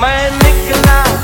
मैं निकला